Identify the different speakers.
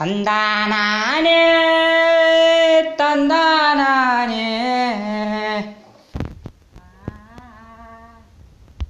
Speaker 1: தந்தானானே தந்தானானே.